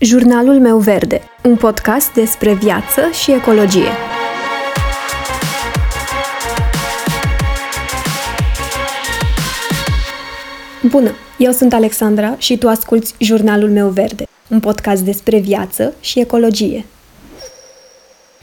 Jurnalul meu verde, un podcast despre viață și ecologie. Bună, eu sunt Alexandra și tu asculți Jurnalul meu verde, un podcast despre viață și ecologie.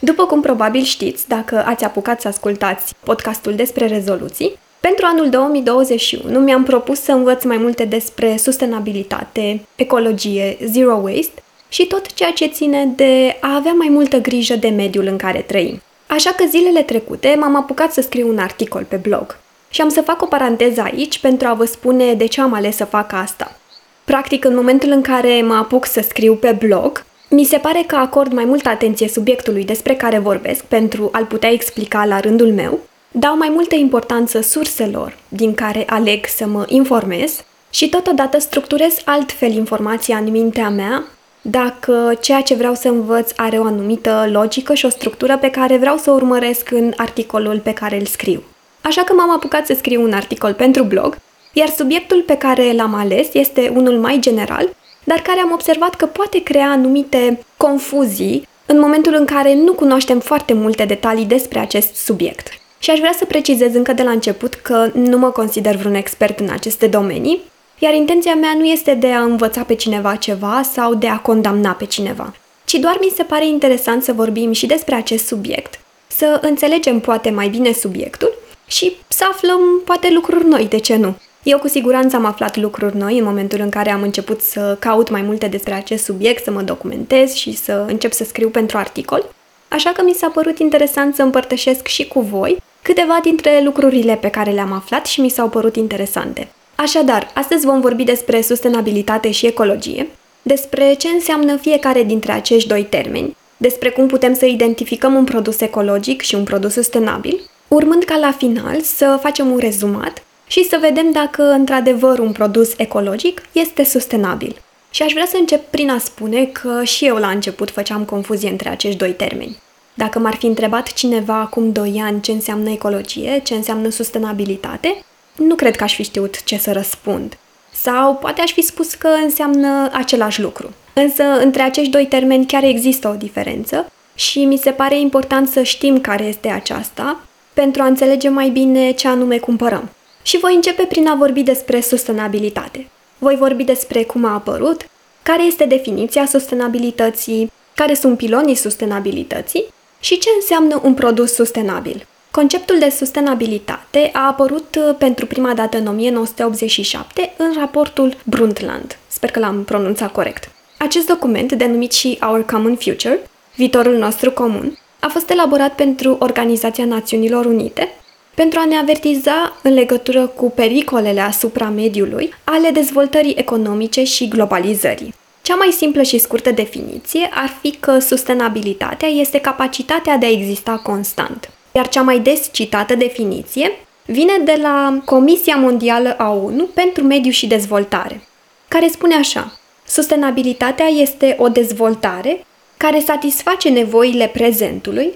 După cum probabil știți, dacă ați apucat să ascultați podcastul despre rezoluții, pentru anul 2021 mi-am propus să învăț mai multe despre sustenabilitate, ecologie, zero waste și tot ceea ce ține de a avea mai multă grijă de mediul în care trăim. Așa că zilele trecute m-am apucat să scriu un articol pe blog. Și am să fac o paranteză aici pentru a vă spune de ce am ales să fac asta. Practic, în momentul în care mă apuc să scriu pe blog, mi se pare că acord mai multă atenție subiectului despre care vorbesc pentru a-l putea explica la rândul meu, dau mai multă importanță surselor din care aleg să mă informez și totodată structurez altfel informația în mintea mea dacă ceea ce vreau să învăț are o anumită logică și o structură pe care vreau să o urmăresc în articolul pe care îl scriu. Așa că m-am apucat să scriu un articol pentru blog, iar subiectul pe care l-am ales este unul mai general, dar care am observat că poate crea anumite confuzii în momentul în care nu cunoaștem foarte multe detalii despre acest subiect. Și aș vrea să precizez încă de la început că nu mă consider vreun expert în aceste domenii, iar intenția mea nu este de a învăța pe cineva ceva sau de a condamna pe cineva, ci doar mi se pare interesant să vorbim și despre acest subiect, să înțelegem poate mai bine subiectul și să aflăm poate lucruri noi, de ce nu? Eu cu siguranță am aflat lucruri noi în momentul în care am început să caut mai multe despre acest subiect, să mă documentez și să încep să scriu pentru articol, așa că mi s-a părut interesant să împărtășesc și cu voi câteva dintre lucrurile pe care le-am aflat și mi s-au părut interesante. Așadar, astăzi vom vorbi despre sustenabilitate și ecologie, despre ce înseamnă fiecare dintre acești doi termeni, despre cum putem să identificăm un produs ecologic și un produs sustenabil, urmând ca la final să facem un rezumat și să vedem dacă într-adevăr un produs ecologic este sustenabil. Și aș vrea să încep prin a spune că și eu la început făceam confuzie între acești doi termeni. Dacă m-ar fi întrebat cineva acum 2 ani ce înseamnă ecologie, ce înseamnă sustenabilitate, nu cred că aș fi știut ce să răspund. Sau poate aș fi spus că înseamnă același lucru. Însă, între acești doi termeni chiar există o diferență și mi se pare important să știm care este aceasta pentru a înțelege mai bine ce anume cumpărăm. Și voi începe prin a vorbi despre sustenabilitate. Voi vorbi despre cum a apărut, care este definiția sustenabilității, care sunt pilonii sustenabilității și ce înseamnă un produs sustenabil. Conceptul de sustenabilitate a apărut uh, pentru prima dată în 1987 în raportul Brundtland. Sper că l-am pronunțat corect. Acest document, denumit și Our Common Future, viitorul nostru comun, a fost elaborat pentru Organizația Națiunilor Unite pentru a ne avertiza în legătură cu pericolele asupra mediului ale dezvoltării economice și globalizării. Cea mai simplă și scurtă definiție ar fi că sustenabilitatea este capacitatea de a exista constant. Iar cea mai des citată definiție vine de la Comisia Mondială a ONU pentru Mediu și Dezvoltare, care spune așa: Sustenabilitatea este o dezvoltare care satisface nevoile prezentului,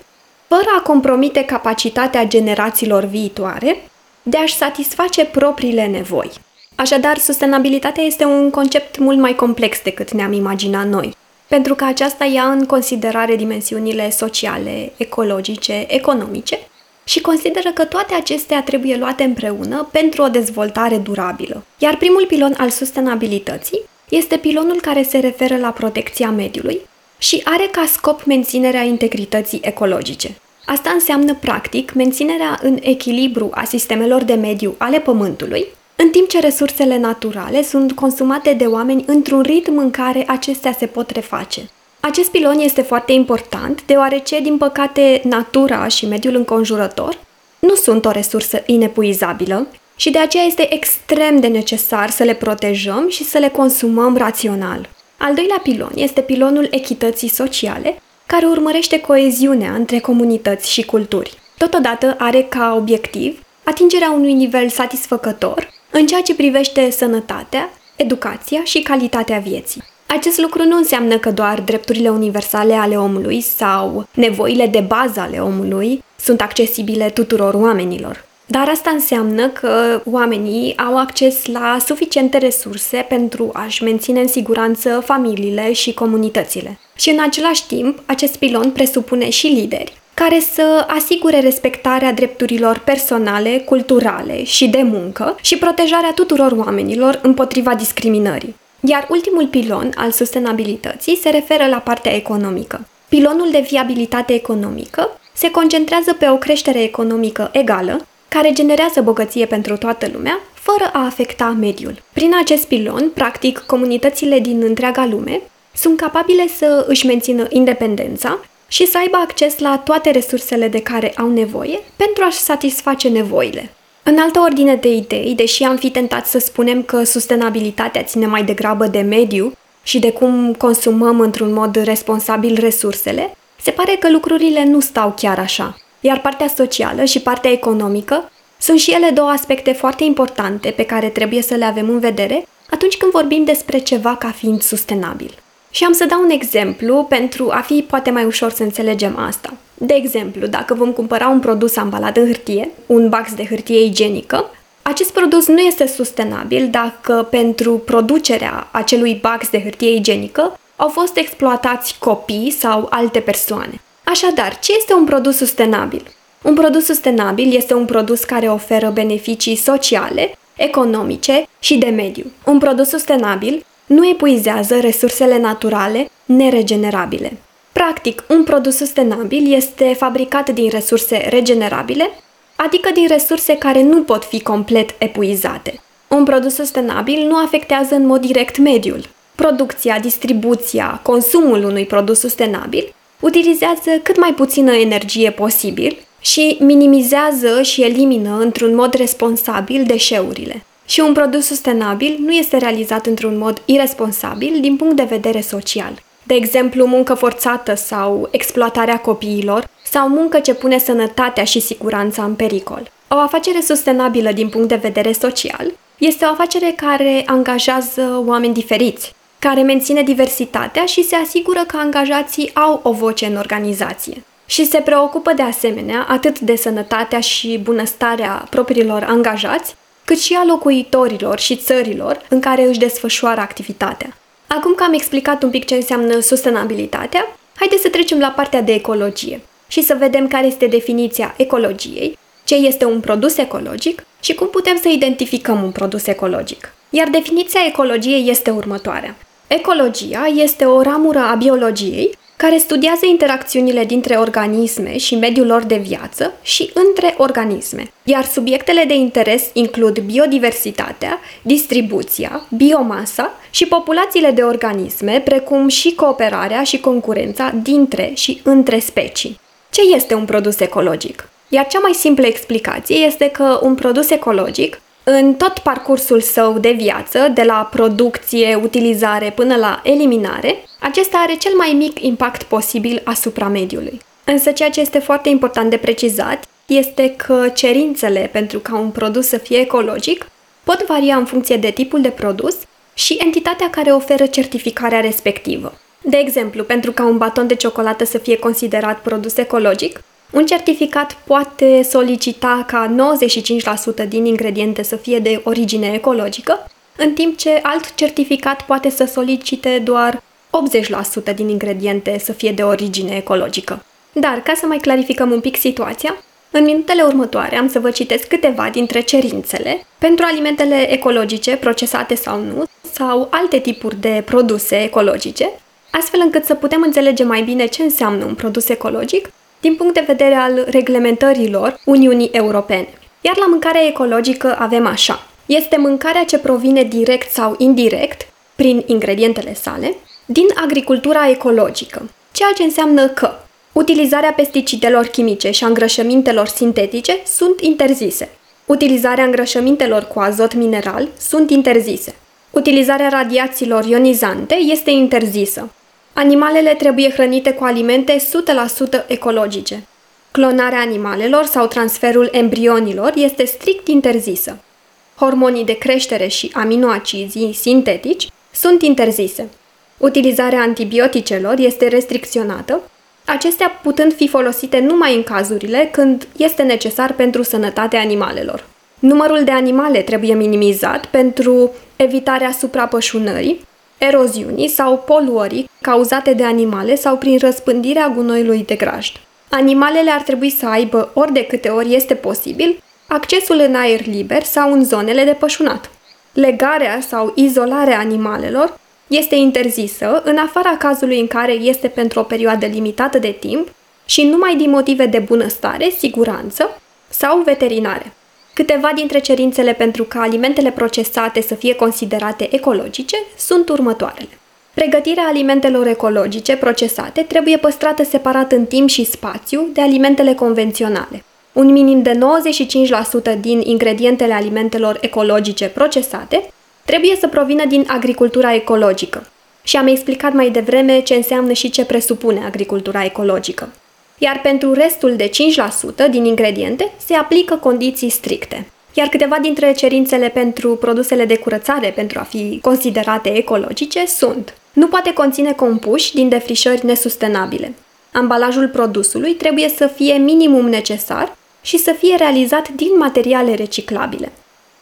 fără a compromite capacitatea generațiilor viitoare de a-și satisface propriile nevoi. Așadar, sustenabilitatea este un concept mult mai complex decât ne-am imaginat noi pentru că aceasta ia în considerare dimensiunile sociale, ecologice, economice și consideră că toate acestea trebuie luate împreună pentru o dezvoltare durabilă. Iar primul pilon al sustenabilității este pilonul care se referă la protecția mediului și are ca scop menținerea integrității ecologice. Asta înseamnă, practic, menținerea în echilibru a sistemelor de mediu ale Pământului, în timp ce resursele naturale sunt consumate de oameni într-un ritm în care acestea se pot reface. Acest pilon este foarte important deoarece, din păcate, natura și mediul înconjurător nu sunt o resursă inepuizabilă și de aceea este extrem de necesar să le protejăm și să le consumăm rațional. Al doilea pilon este pilonul echității sociale, care urmărește coeziunea între comunități și culturi. Totodată are ca obiectiv atingerea unui nivel satisfăcător în ceea ce privește sănătatea, educația și calitatea vieții. Acest lucru nu înseamnă că doar drepturile universale ale omului sau nevoile de bază ale omului sunt accesibile tuturor oamenilor. Dar asta înseamnă că oamenii au acces la suficiente resurse pentru a-și menține în siguranță familiile și comunitățile. Și în același timp, acest pilon presupune și lideri care să asigure respectarea drepturilor personale, culturale și de muncă și protejarea tuturor oamenilor împotriva discriminării. Iar ultimul pilon al sustenabilității se referă la partea economică. Pilonul de viabilitate economică se concentrează pe o creștere economică egală, care generează bogăție pentru toată lumea, fără a afecta mediul. Prin acest pilon, practic, comunitățile din întreaga lume sunt capabile să își mențină independența și să aibă acces la toate resursele de care au nevoie pentru a-și satisface nevoile. În altă ordine de idei, deși am fi tentat să spunem că sustenabilitatea ține mai degrabă de mediu și de cum consumăm într-un mod responsabil resursele, se pare că lucrurile nu stau chiar așa. Iar partea socială și partea economică sunt și ele două aspecte foarte importante pe care trebuie să le avem în vedere atunci când vorbim despre ceva ca fiind sustenabil. Și am să dau un exemplu pentru a fi poate mai ușor să înțelegem asta. De exemplu, dacă vom cumpăra un produs ambalat în hârtie, un box de hârtie igienică, acest produs nu este sustenabil dacă pentru producerea acelui box de hârtie igienică au fost exploatați copii sau alte persoane. Așadar, ce este un produs sustenabil? Un produs sustenabil este un produs care oferă beneficii sociale, economice și de mediu. Un produs sustenabil nu epuizează resursele naturale neregenerabile. Practic, un produs sustenabil este fabricat din resurse regenerabile, adică din resurse care nu pot fi complet epuizate. Un produs sustenabil nu afectează în mod direct mediul. Producția, distribuția, consumul unui produs sustenabil utilizează cât mai puțină energie posibil și minimizează și elimină într-un mod responsabil deșeurile. Și un produs sustenabil nu este realizat într-un mod irresponsabil din punct de vedere social. De exemplu, muncă forțată sau exploatarea copiilor sau muncă ce pune sănătatea și siguranța în pericol. O afacere sustenabilă din punct de vedere social este o afacere care angajează oameni diferiți, care menține diversitatea și se asigură că angajații au o voce în organizație. Și se preocupă de asemenea atât de sănătatea și bunăstarea propriilor angajați, cât și a locuitorilor și țărilor în care își desfășoară activitatea. Acum că am explicat un pic ce înseamnă sustenabilitatea, haideți să trecem la partea de ecologie și să vedem care este definiția ecologiei, ce este un produs ecologic și cum putem să identificăm un produs ecologic. Iar definiția ecologiei este următoarea. Ecologia este o ramură a biologiei care studiază interacțiunile dintre organisme și mediul lor de viață și între organisme, iar subiectele de interes includ biodiversitatea, distribuția, biomasa și populațiile de organisme, precum și cooperarea și concurența dintre și între specii. Ce este un produs ecologic? Iar cea mai simplă explicație este că un produs ecologic în tot parcursul său de viață, de la producție, utilizare până la eliminare, acesta are cel mai mic impact posibil asupra mediului. Însă ceea ce este foarte important de precizat este că cerințele pentru ca un produs să fie ecologic pot varia în funcție de tipul de produs și entitatea care oferă certificarea respectivă. De exemplu, pentru ca un baton de ciocolată să fie considerat produs ecologic, un certificat poate solicita ca 95% din ingrediente să fie de origine ecologică, în timp ce alt certificat poate să solicite doar 80% din ingrediente să fie de origine ecologică. Dar, ca să mai clarificăm un pic situația, în minutele următoare am să vă citesc câteva dintre cerințele pentru alimentele ecologice, procesate sau nu, sau alte tipuri de produse ecologice, astfel încât să putem înțelege mai bine ce înseamnă un produs ecologic din punct de vedere al reglementărilor Uniunii Europene. Iar la mâncarea ecologică avem așa. Este mâncarea ce provine direct sau indirect, prin ingredientele sale, din agricultura ecologică, ceea ce înseamnă că utilizarea pesticidelor chimice și a îngrășămintelor sintetice sunt interzise. Utilizarea îngrășămintelor cu azot mineral sunt interzise. Utilizarea radiațiilor ionizante este interzisă. Animalele trebuie hrănite cu alimente 100% ecologice. Clonarea animalelor sau transferul embrionilor este strict interzisă. Hormonii de creștere și aminoacizii sintetici sunt interzise. Utilizarea antibioticelor este restricționată, acestea putând fi folosite numai în cazurile când este necesar pentru sănătatea animalelor. Numărul de animale trebuie minimizat pentru evitarea suprapășunării, eroziunii sau poluării cauzate de animale sau prin răspândirea gunoiului de grajd. Animalele ar trebui să aibă, ori de câte ori este posibil, accesul în aer liber sau în zonele de pășunat. Legarea sau izolarea animalelor este interzisă în afara cazului în care este pentru o perioadă limitată de timp și numai din motive de bunăstare, siguranță sau veterinare. Câteva dintre cerințele pentru ca alimentele procesate să fie considerate ecologice sunt următoarele. Pregătirea alimentelor ecologice procesate trebuie păstrată separat în timp și spațiu de alimentele convenționale. Un minim de 95% din ingredientele alimentelor ecologice procesate trebuie să provină din agricultura ecologică. Și am explicat mai devreme ce înseamnă și ce presupune agricultura ecologică. Iar pentru restul de 5% din ingrediente se aplică condiții stricte. Iar câteva dintre cerințele pentru produsele de curățare pentru a fi considerate ecologice sunt nu poate conține compuși din defrișări nesustenabile. Ambalajul produsului trebuie să fie minimum necesar și să fie realizat din materiale reciclabile.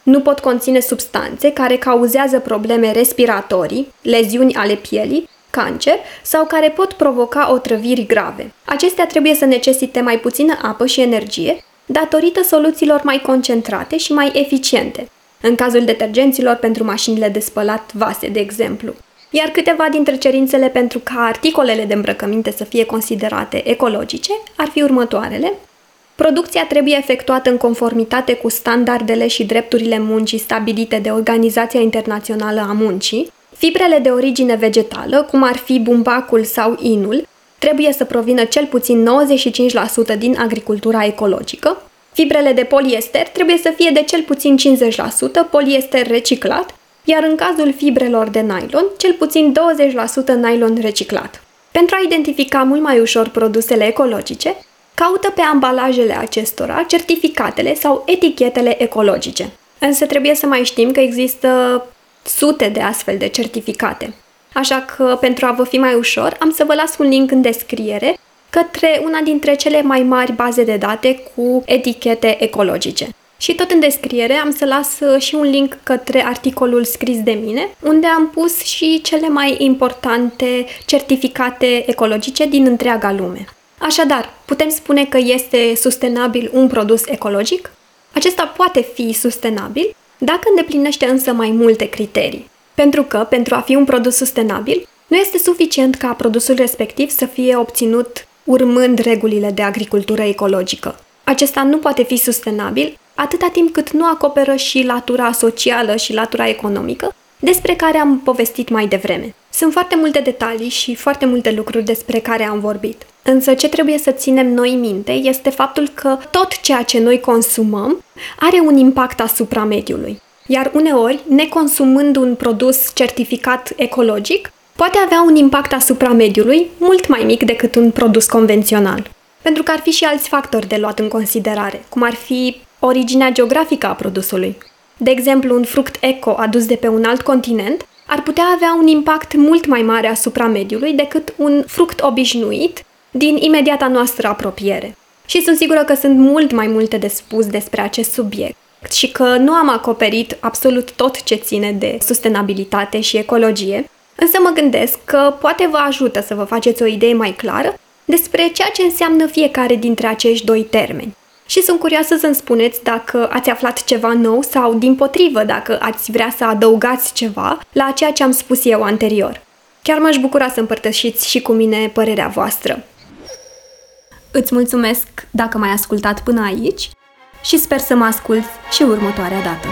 Nu pot conține substanțe care cauzează probleme respiratorii, leziuni ale pielii, cancer sau care pot provoca otrăviri grave. Acestea trebuie să necesite mai puțină apă și energie, datorită soluțiilor mai concentrate și mai eficiente, în cazul detergenților pentru mașinile de spălat vase, de exemplu. Iar câteva dintre cerințele pentru ca articolele de îmbrăcăminte să fie considerate ecologice ar fi următoarele. Producția trebuie efectuată în conformitate cu standardele și drepturile muncii stabilite de Organizația Internațională a Muncii. Fibrele de origine vegetală, cum ar fi bumbacul sau inul, trebuie să provină cel puțin 95% din agricultura ecologică. Fibrele de poliester trebuie să fie de cel puțin 50% poliester reciclat, iar în cazul fibrelor de nylon, cel puțin 20% nylon reciclat. Pentru a identifica mult mai ușor produsele ecologice, Caută pe ambalajele acestora certificatele sau etichetele ecologice. Însă trebuie să mai știm că există sute de astfel de certificate. Așa că, pentru a vă fi mai ușor, am să vă las un link în descriere către una dintre cele mai mari baze de date cu etichete ecologice. Și tot în descriere am să las uh, și un link către articolul scris de mine, unde am pus și cele mai importante certificate ecologice din întreaga lume. Așadar, putem spune că este sustenabil un produs ecologic? Acesta poate fi sustenabil dacă îndeplinește însă mai multe criterii. Pentru că, pentru a fi un produs sustenabil, nu este suficient ca produsul respectiv să fie obținut urmând regulile de agricultură ecologică. Acesta nu poate fi sustenabil atâta timp cât nu acoperă și latura socială și latura economică, despre care am povestit mai devreme. Sunt foarte multe detalii și foarte multe lucruri despre care am vorbit. Însă ce trebuie să ținem noi minte este faptul că tot ceea ce noi consumăm are un impact asupra mediului. Iar uneori, neconsumând un produs certificat ecologic, poate avea un impact asupra mediului mult mai mic decât un produs convențional. Pentru că ar fi și alți factori de luat în considerare, cum ar fi originea geografică a produsului. De exemplu, un fruct eco adus de pe un alt continent ar putea avea un impact mult mai mare asupra mediului decât un fruct obișnuit din imediata noastră apropiere. Și sunt sigură că sunt mult mai multe de spus despre acest subiect și că nu am acoperit absolut tot ce ține de sustenabilitate și ecologie, însă mă gândesc că poate vă ajută să vă faceți o idee mai clară despre ceea ce înseamnă fiecare dintre acești doi termeni. Și sunt curioasă să-mi spuneți dacă ați aflat ceva nou sau, din potrivă, dacă ați vrea să adăugați ceva la ceea ce am spus eu anterior. Chiar m-aș bucura să împărtășiți și cu mine părerea voastră. Îți mulțumesc dacă m-ai ascultat până aici și sper să mă asculți și următoarea dată.